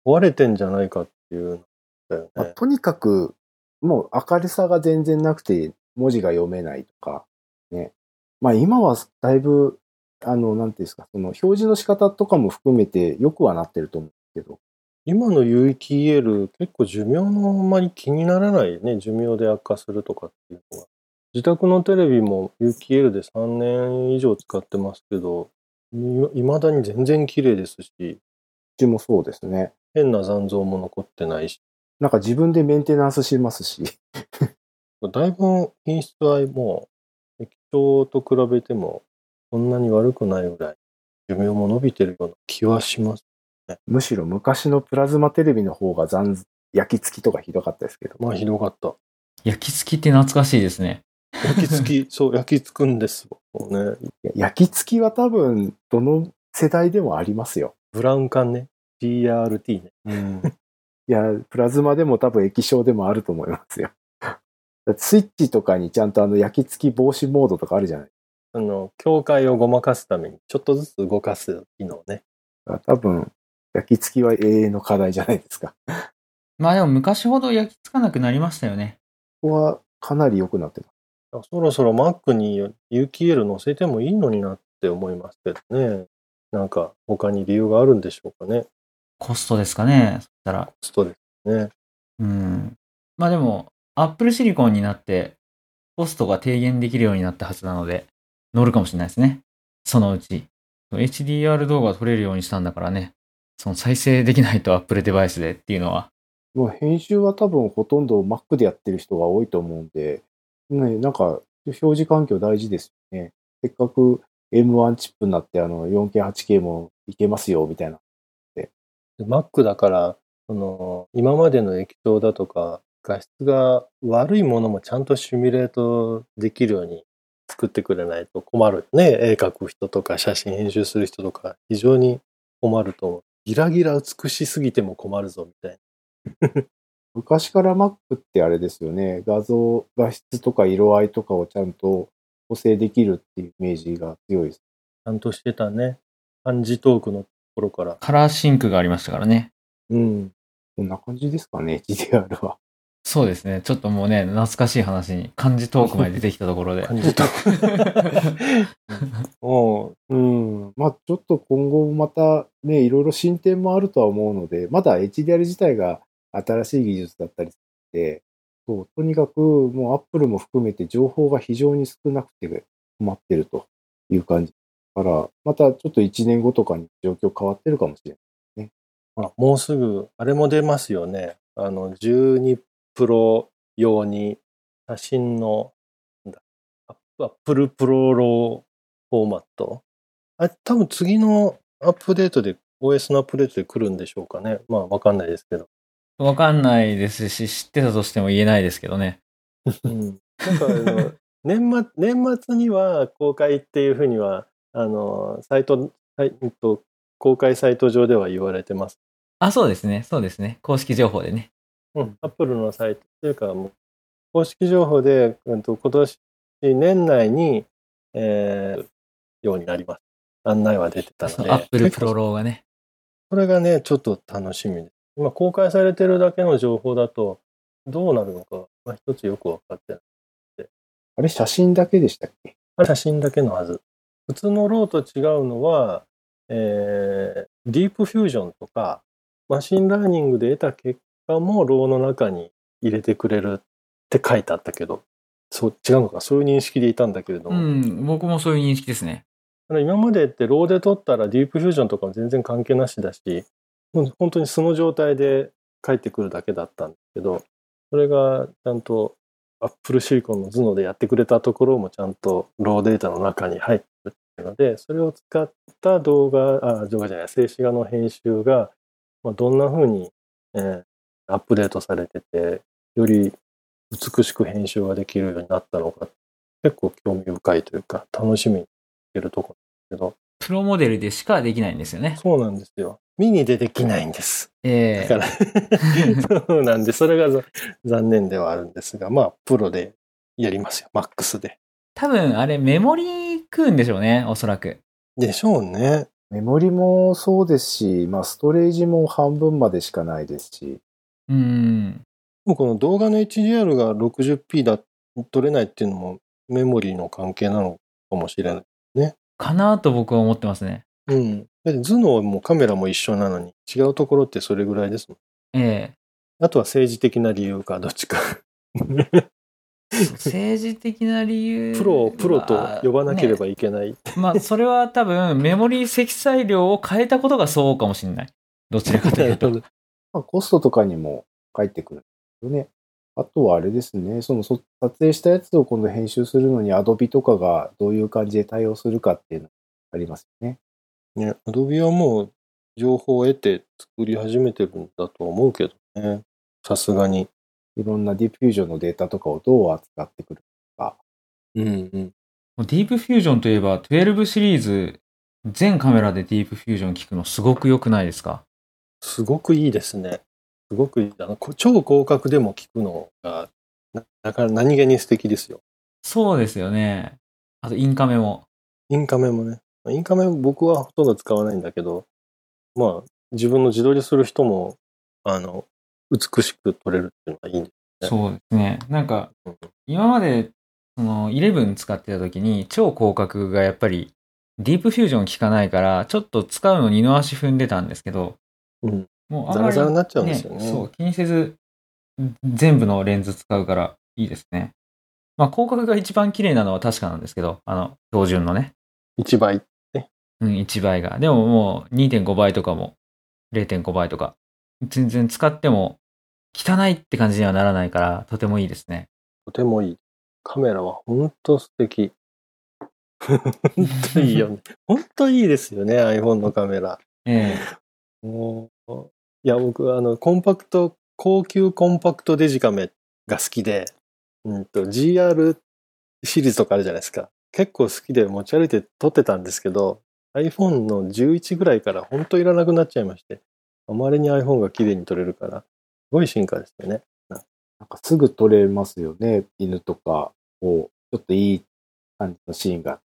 壊れてんじゃないかっていうね。まあとにかく、もう明るさが全然なくて、文字が読めないとか、ね。まあ今はだいぶ、あの、なんていうんですか、その表示の仕方とかも含めて良くはなってると思うけど、今の有機 EL 結構寿命のあんまり気にならないね。寿命で悪化するとかっていうのが。自宅のテレビも有機 EL で3年以上使ってますけど、いまだに全然綺麗ですし、うちもそうですね。変な残像も残ってないし、なんか自分でメンテナンスしますし、だいぶ品質はもう液晶と比べてもそんなに悪くないぐらい寿命も伸びてるような気はします。むしろ昔のプラズマテレビの方が残焼き付きとかひどかったですけど。まあひどかった。焼き付きって懐かしいですね。焼き付き、そう、焼き付くんですよ。もうね、焼き付きは多分、どの世代でもありますよ。ブラウン管ね。GRT ね。うん。いや、プラズマでも多分液晶でもあると思いますよ。スイッチとかにちゃんとあの焼き付き防止モードとかあるじゃないあの、境界をごまかすために、ちょっとずつ動かす機能ね。多分、焼き付きは永遠の課題じゃないですか。まあでも昔ほど焼き付かなくなりましたよね。ここはかなり良くなってます。そろそろ Mac に有機 EL 載せてもいいのになって思いますけどね。なんか他に理由があるんでしょうかね。コストですかね。そしたら。コストですね。うん。まあでも、Apple シリコンになって、コストが低減できるようになったはずなので、乗るかもしれないですね。そのうち。HDR 動画撮れるようにしたんだからね。その再生できないと Apple デバイスでっていうのは。もう編集は多分ほとんど Mac でやってる人が多いと思うんで、ね、なんか表示環境大事ですよね。せっかく M1 チップになってあの 4K8K もいけますよみたいな。で Mac だから、その、今までの液晶だとか、画質が悪いものもちゃんとシミュレートできるように作ってくれないと困るよね。絵描く人とか写真編集する人とか非常に困ると思ギラギラ美しすぎても困るぞみたい 昔から Mac ってあれですよね。画像、画質とか色合いとかをちゃんと補正できるっていうイメージが強いです。な。ちゃんとしてたね。漢字トークのところから。カラーシンクがありましたからね。うん。こんな感じですかね、HDR は。そうですね。ちょっともうね、懐かしい話に、漢字トークまで出てきたところで。漢字トーク。もう、うん。まあちょっと今後もまたね、いろいろ進展もあるとは思うので、まだ HDR 自体が新しい技術だったりして、そうとにかくもう Apple も含めて情報が非常に少なくて困ってるという感じ。だから、またちょっと1年後とかに状況変わってるかもしれない。ほら、もうすぐ、あれも出ますよね。あの、12プロ用に写真の、 Apple ProRAW フォーマット？あれ、多分次のアップデートで、OS のアップデートで来るんでしょうかね。まあ、わかんないですけど。わかんないですし、知ってたとしても言えないですけどね。うん。なんかあの、年末、年末には公開っていうふうには、あの、サイト、はいえっと、公開サイト上では言われてます。あ、そうですね。そうですね。公式情報でね。うん、アップルのサイトというか、もう公式情報で、うん、と今年年内に、えー、ようになります。案内は出てたので。 Apple ProRAW がね。これがね、ちょっと楽しみです。今公開されてるだけの情報だと、どうなるのか、まあ、一つよく分かってない。あれ写真だけでしたっけ？あれ写真だけのはず。普通の RAW と違うのは、えー、 Deep Fusion とか、マシンラーニングで得た結果も RAW の中に入れてくれるって書いてあったけど、そう、違うのか、そういう認識でいたんだけれどうも、ん、僕もそういう認識ですね。今までって RAW で撮ったら Deep Fusion とかも全然関係なしだし、本当に素の状態で帰ってくるだけだったんですけど、それがちゃんと Apple シリコンの頭脳でやってくれたところもちゃんとローデータの中に入ってるっていうので、それを使った動画、あ、動画じゃない、静止画の編集が、まあ、どんな風に、えーアップデートされてて、より美しく編集ができるようになったのか、結構興味深いというか、楽しみにしてるところなんですプロモデルでしかできないんですよねけど、。そうなんですよ。ミニでできないんです。えだえから、そうなんで、それがざ残念ではあるんですが、まあ、プロでやりますよ、マックスで。多分あれメモリ食うんでしょうね、おそらく。でしょうね。メモリもそうですし、まあストレージも半分までしかないですし、うん。もうこの動画の HDR が 60p だ、取れないっていうのもメモリーの関係なのかもしれない。かなと僕は思ってますね。うん。だって頭脳もカメラも一緒なのに、違うところってそれぐらいですもん。えあとは政治的な理由か、どっちか。え政治的な理由は。プロをプロと呼ばなければねいけない。まあ、それは多分メモリ積載量を変えたことがそうかもしれない。どちらかというと。まあ、コストとかにも返ってくるんですよね。あとはあれですね、そのそ撮影したやつを今度編集するのに Adobe とかがどういう感じで対応するかっていうのがありますよね。ね、Adobe はもう情報を得て作り始めてるんだと思うけどね。さすがに。いろんなディープフュージョンのデータとかをどう扱ってくるか。うんうん。ディープフュージョンといえば、12シリーズ、全カメラでディープフュージョン聞くのすごく良くないですか？すごくいいですね。すごくいい。あのこ超広角でも聞くのが、なだから何気に素敵ですよ。そうですよね。あと、インカメも。インカメもね。インカメ僕はほとんど使わないんだけど、まあ、自分の自撮りする人も、あの、美しく撮れるっていうのがいいんです。そうですね。なんか、うん今まで、その、11使ってた時に、超広角がやっぱり、ディープフュージョン効かないから、ちょっと使うの二の足踏んでたんですけど、うん。もうあんまりザラザラになっちゃうんですよね。そう、気にせず、全部のレンズ使うからいいですね。まあ、広角が一番綺麗なのは確かなんですけど、あの、標準のね。1倍。うん、1倍が。でももう2.5倍とかも、0.5倍とか、全然使っても汚いって感じにはならないから、とてもいいですね。とてもいい。カメラは本当素敵。本当いいよね。本当いいですよね、iPhone のカメラ。えもう、いや、僕、あの、コンパクト、高級コンパクトデジカメが好きで、うんと、GR シリーズとかあるじゃないですか。結構好きで持ち歩いて撮ってたんですけど、iPhone の11ぐらいから本当いらなくなっちゃいまして、あまりに iPhone が綺麗に撮れるから、すごい進化ですよね。なんかすぐ撮れますよね。犬とか、こう、ちょっといい感じのシーンが。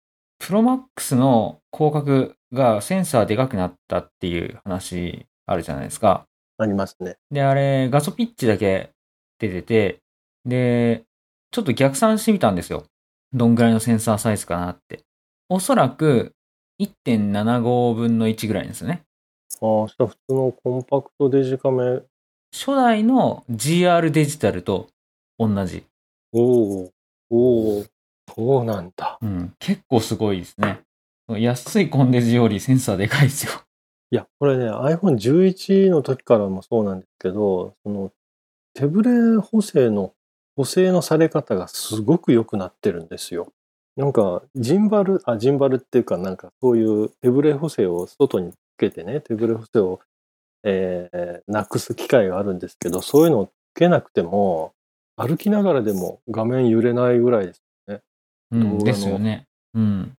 プロマックスの広角がセンサーでかくなったっていう話あるじゃないですか。ありますね。で、あれ、画素ピッチだけ出てて、で、ちょっと逆算してみたんですよ。どんぐらいのセンサーサイズかなって。おそらく1.75分の1ぐらいですよね。ああ、したら普通のコンパクトデジカメ。初代の GR デジタルと同じ。おおおおそうなんだ。うん、結構すごいですね。安いコンデジよりセンサーでかいですよ。いや、これね、iPhone11 の時からもそうなんですけど、その手ブレ補正の補正のされ方がすごく良くなってるんですよ。なんか、ジンバル、あ、ジンバルっていうか、なんかそういう手ブレ補正を外につけてね、手ブレ補正を、えーなくす機会があるんですけど、そういうのをつけなくても、歩きながらでも画面揺れないぐらいです。うん、動。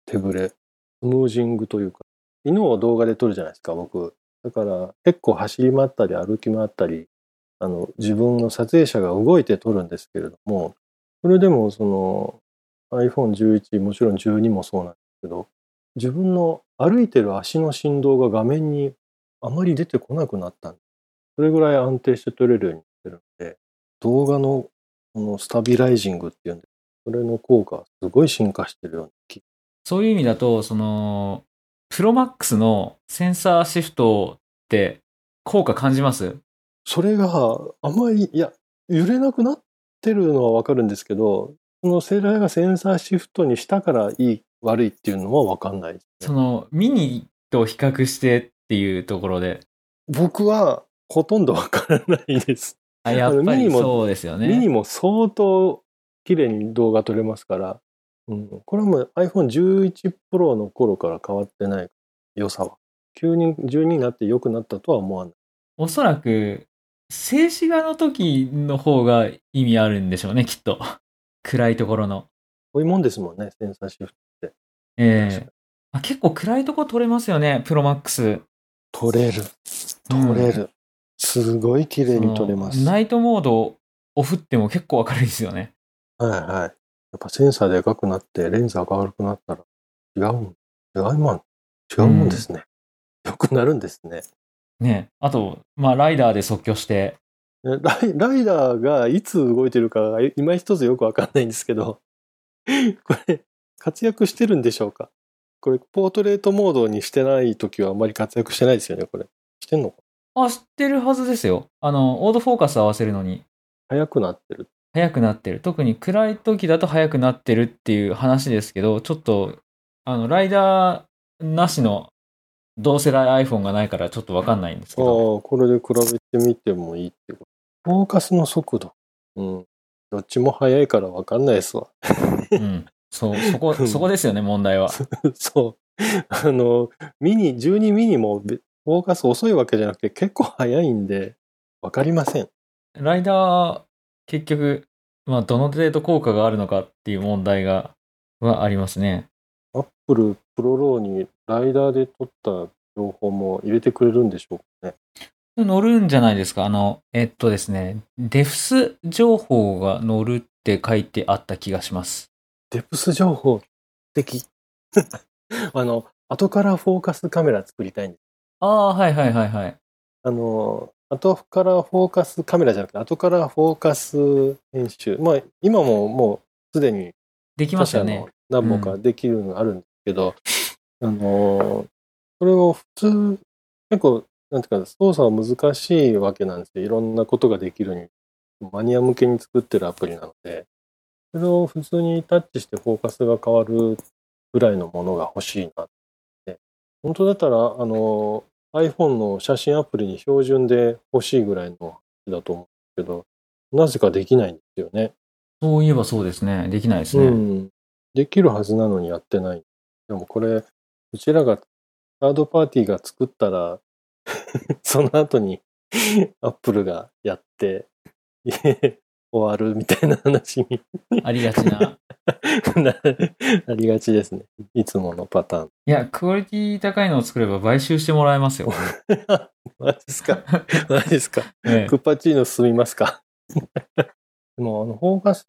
手ブレ。スムージングというか、犬を動画で撮るじゃないですか、僕。だから結構走り回ったり歩き回ったり、あの、自分の撮影者が動いて撮るんですけれども、それでもその iPhone11、もちろん12もそうなんですけど、自分の歩いてる足の振動が画面にあまり出てこなくなったんです。それぐらい安定して撮れるようになってるので、動画のこのスタビライジングっていうんで、それの効果はすごい進化してるような気そういう意味だと、その、プロマックスのセンサーシフトって効果感じます？それがあまり、いや、揺れなくなってるのはわかるんですけど、そのセーラーがセンサーシフトにしたからいい、悪いっていうのはわかんないね。その、ミニと比較してっていうところで。僕はほとんどわからないです。あ、やっぱりそうですよね。ミニも相当綺麗に動画撮れますから、うん、これはもう iPhone11 Pro の頃から変わってない良さは。急に12になって良くなったとは思わない。おそらく、静止画の時の方が意味あるんでしょうね、きっと。暗いところの。こういうもんですもんね、センサーシフトって。ええあ結構暗いとこ撮れますよね、プロマックス。撮れる。撮れる。すごい綺麗に撮れます。ナイトモードオフっても結構明るいですよね。はいはい。やっぱセンサーでかくなって、レンズ明るくなったら、違うもん。違うもん。違うもんですね。良くなるんですね。ね。あと、まあ、ライダーで即興して、えライライダーがいつ動いてるかが今一つよくわかんないんですけど、これ、活躍してるんでしょうか？これ、ポートレートモードにしてない時はあんまり活躍してないですよね、これ。してんのかあ、知ってるはずですよ。あの、オードフォーカス合わせるのに速くなってる。速くなってる。特に暗い時だと速くなってるっていう話ですけど、ちょっと、あの、ライダーなしの同世代 iPhone がないからちょっとわかんないんですけああど、ー、これで比べてみてもいいってこと。フォーカスの速度。うん。どっちも速いからわかんないですわ。うん。そう、そこ、そこですよね、問題は。そう。あの、ミニ、12ミニもべフォーカス遅いわけじゃなくて結構速いんで、わかりません。ライダー、結局、まあ、どの程度効果があるのかっていう問題が、はありますね。 Apple ProRAW に LiDAR で撮った情報も入れてくれるんでしょうかね。乗るんじゃないですか。あの、えっとですね、デプス情報が乗るって書いてあった気がします。デプス情報的？あの、後からフォーカスカメラ作りたいんです。ああ、はいはいはいはい。あの、後からフォーカスカメラじゃなくて、後からフォーカス編集。まあ、今ももうすでにできますよね。何本かできるのがあるんですけど、あの、それを普通、結構、なんていうか、操作は難しいわけなんですよ。いろんなことができるに、マニア向けに作ってるアプリなので、それを普通にタッチしてフォーカスが変わるぐらいのものが欲しいなって。本当だったら、あの、iPhone の写真アプリに標準で欲しいぐらいのだと思うけど、なぜかできないんですよね。そういえばそうですね。できないですね。うん。できるはずなのにやってない。でもこれ、うちらが、サードパーティーが作ったら、その後にアップルがやって、終わるみたいな話にありがちな。な ありがちですね。いつものパターン。いや、クオリティ高いのを作れば買収してもらえますよ。マジですか？マジですか？ええクッパチーノ進みますか？でも、あの、フォーカス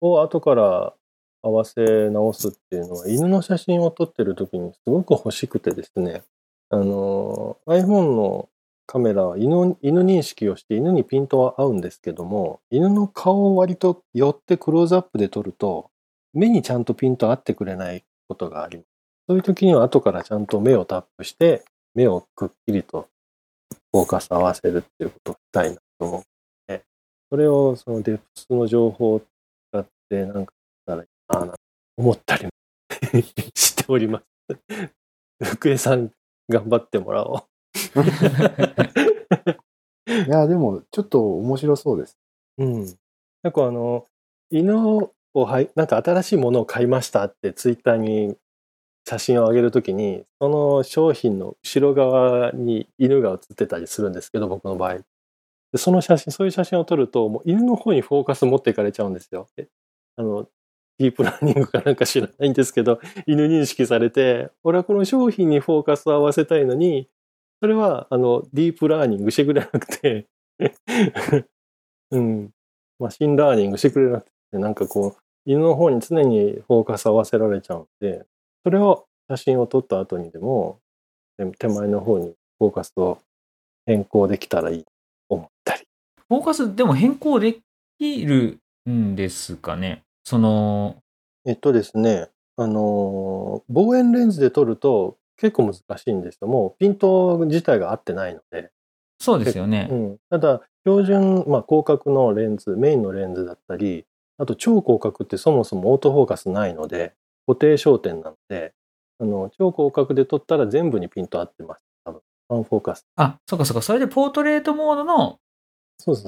を後から合わせ直すっていうのは、犬の写真を撮ってる時にすごく欲しくてですね、あの、iPhone のカメラは犬犬認識をして犬にピントは合うんですけども、犬の顔を割と寄ってクローズアップで撮ると、目にちゃんとピント合ってくれないことがあります。そういう時には後からちゃんと目をタップして、目をくっきりとフォーカス合わせるっていうことをしたいなと思って、それをそのデプスの情報を使ってなんかしたらいいなぁなんて思ったり しております。福江さん頑張ってもらおう。いや、でも、ちょっと面白そうです。うん。なんかあの、犬をはい、なんか新しいものを買いましたってツイッターに写真を上げるときに、その商品の後ろ側に犬が写ってたりするんですけど、僕の場合。でその写真、そういう写真を撮ると、もう犬の方にフォーカス持っていかれちゃうんですよ。あの、ディープラーニングかなんか知らないんですけど、犬認識されて、俺はこの商品にフォーカスを合わせたいのに、それは、あの、ディープラーニングしてくれなくて、うん、マシンラーニングしてくれなくて、なんかこう、犬の方に常にフォーカス合わせられちゃうんで、それを写真を撮った後にでも、で手前の方にフォーカスを変更できたらいいと思ったり。フォーカスでも変更できるんですかね？その、えっとですね、あのー望遠レンズで撮ると結構難しいんですよ。もうピント自体が合ってないので。そうですよね。うん、ただ、標準、まあ、広角のレンズ、メインのレンズだったり、あと超広角ってそもそもオートフォーカスないので、固定焦点なので、あの超広角で撮ったら全部にピント合ってます。多分。ファンフォーカス。あ、そっかそっか。それでポートレートモードの。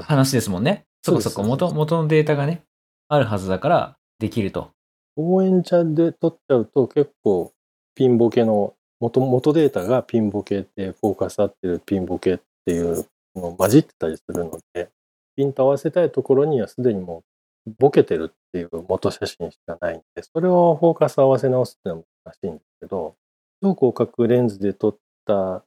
話ですもんね。そっかそっか。そうです元、元のデータがね、あるはずだからできると。望遠鏡で撮っちゃうと結構ピンボケの元、元データがピンボケってフォーカス合ってるピンボケっていうのを混じってたりするので、ピント合わせたいところにはすでにもうボケてるっていう元写真しかないんで、それをフォーカス合わせ直すっていうのは難しいんですけど、超広角レンズで撮った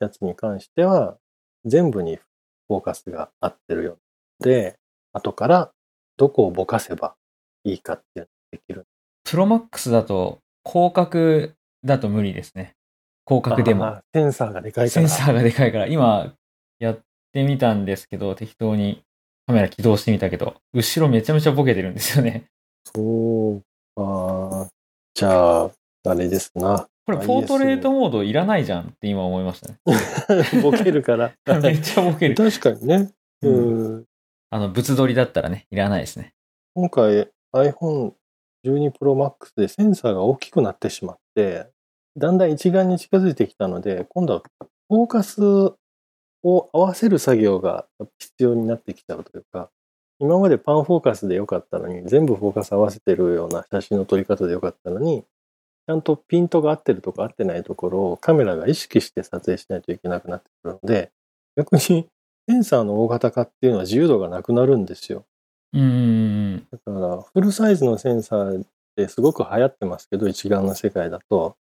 やつに関しては、全部にフォーカスが合ってるようで、後からどこをぼかせばいいかっていうのができる。プロマックスだと、広角だと無理ですね。広角でも。センサーがでかいから。センサーがでかいから、今やってみたんですけど、適当にカメラ起動してみたけど、後ろめちゃめちゃボケてるんですよね。そうか。じゃあ、あれですな。これ、ポートレートモードいらないじゃんって今思いましたね。ボケるから。めっちゃボケる。確かにね。ううんあの、物撮りだったらね、いらないですね。今回 iPhone12 Pro Max でセンサーが大きくなってしまって、だんだん一眼に近づいてきたので、今度はフォーカスを合わせる作業が必要になってきちゃうというか、今までパンフォーカスでよかったのに、全部フォーカス合わせてるような写真の撮り方でよかったのに、ちゃんとピントが合ってるとか合ってないところをカメラが意識して撮影しないといけなくなってくるので、逆にセンサーの大型化っていうのは自由度がなくなるんですよ。うーん。だから、フルサイズのセンサーってすごく流行ってますけど、一眼の世界だと、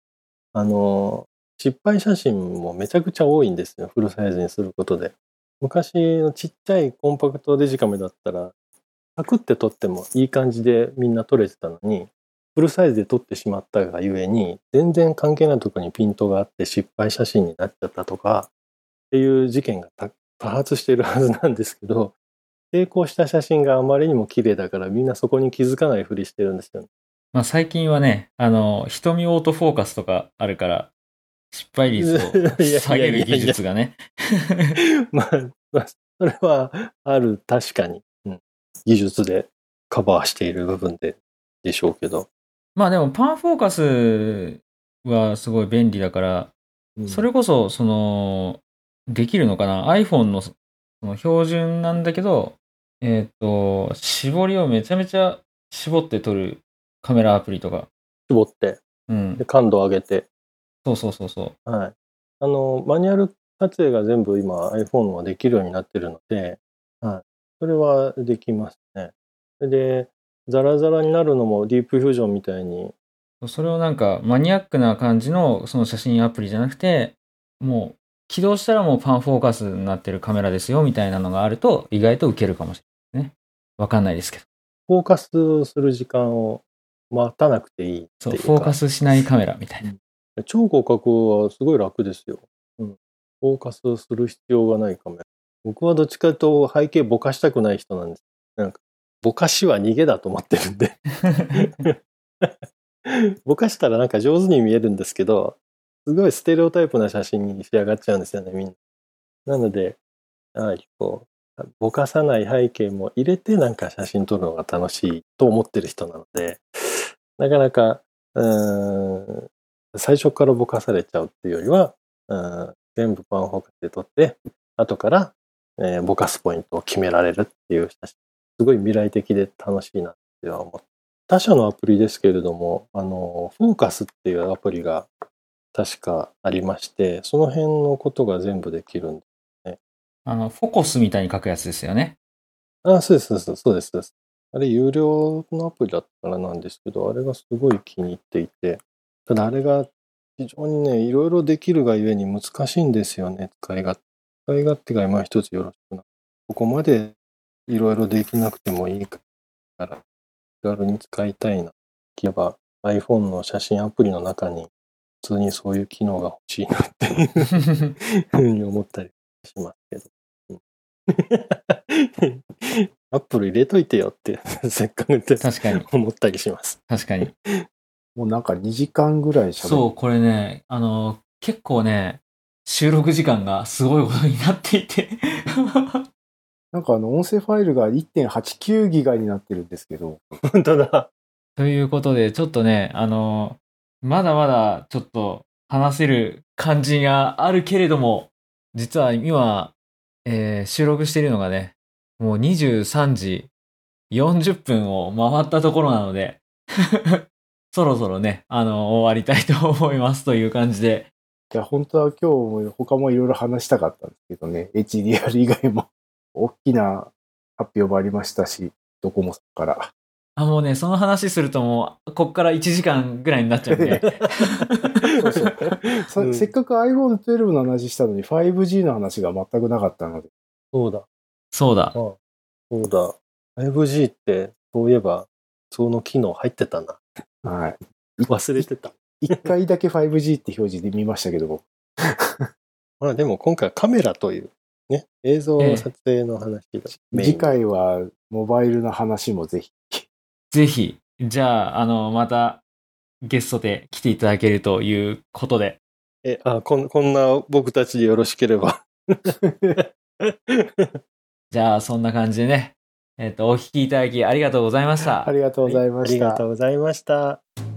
あの、失敗写真もめちゃくちゃ多いんですよ、フルサイズにすることで。昔のちっちゃいコンパクトデジカメだったら、パクって撮ってもいい感じでみんな撮れてたのに、フルサイズで撮ってしまったがゆえに、全然関係ないところにピントがあって失敗写真になっちゃったとか、っていう事件が多発しているはずなんですけど、成功した写真があまりにも綺麗だからみんなそこに気づかないふりしてるんですよね。まあ最近はね、あの、瞳オートフォーカスとかあるから、失敗率を 下げる技術がね。まあ、まあそれはある、確かに、うん、技術でカバーしている部分ででしょうけど。まあでもパンフォーカスはすごい便利だから、うんそれこそ、その、できるのかな ?iPhone のその標準なんだけど、えっ、と、絞りをめちゃめちゃ絞って撮るカメラアプリとか。絞って、うんで。感度を上げて、そうそうそうそう。はい。あの、マニュアル撮影が全部今 iPhone はできるようになってるので、はい。それはできますね。それで、ザラザラになるのもディープフュージョンみたいに、それをなんかマニアックな感じのその写真アプリじゃなくて、もう起動したらもうパンフォーカスになってるカメラですよみたいなのがあると意外と受けるかもしれないですね。わかんないですけど。フォーカスする時間を待たなくていいっていうか。そう、フォーカスしないカメラみたいな。超広角はすごい楽ですよ。うん。フォーカスする必要がないカメラ。僕はどっちかというと背景ぼかしたくない人なんです。なんか、ぼかしは逃げだと思ってるんで。ぼかしたらなんか上手に見えるんですけど、すごいステレオタイプな写真に仕上がっちゃうんですよね、みんな。なので、あこう、ぼかさない背景も入れてなんか写真撮るのが楽しいと思ってる人なので、なかなか、うーん、最初からぼかされちゃうっていうよりは、うん、全部パンフォーカスで撮って、後から、えーぼかすポイントを決められるっていう写真、すごい未来的で楽しいなっては思って。他社のアプリですけれども、あの、フォーカスっていうアプリが確かありまして、その辺のことが全部できるんで。あの、フォコスみたいに書くやつですよね。あ、そうです、そうです、そうです。あれ、有料のアプリだったらなんですけど、あれがすごい気に入っていて、ただあれが非常にね、いろいろできるがゆえに難しいんですよね、使い勝手。使い勝手が今一つよろしくなここまでいろいろできなくてもいいから、気軽に使いたいな。言えば iPhone の写真アプリの中に普通にそういう機能が欲しいなっていうふうに思ったりしますけど。うんアップル入れといてよって、せっかくって確かに、思ったりします。確かに。もうなんか2時間ぐらい喋る。そう、これね、あの、結構ね、収録時間がすごいことになっていて。なんかあの音声ファイルが1.89ギガになってるんですけど、本当だ。ということで、ちょっとね、あの、まだまだちょっと話せる感じがあるけれども、実は今、えー収録しているのがね、もう23時40分を回ったところなので、そろそろね、あの、終わりたいと思いますという感じで、いや本当は今日も他もいろいろ話したかったんですけどね、HDR 以外も大きな発表もありましたし、ドコモさんから。あ、もうね、その話するともう、こっから1時間ぐらいになっちゃうんで、そうそう。さうん。せっかく iPhone12 の話したのに 5G の話が全くなかったので、そうだ。そうだ。あそうだ。5G って、そういえば、その機能入ってたな。はい。忘れてた。一回だけ 5G って表示で見ましたけど、僕 まあでも今回はカメラという、ね、映像撮影の話がメイン次回はモバイルの話もぜひ。ぜひ、じゃあ、あの、また、ゲストで来ていただけるということで、え、あ、こんこんな僕たちでよろしければ。じゃあ、そんな感じでね、えっ、と、お聞きいただきありがとうございました。ありがとうございました。ありがとうございました。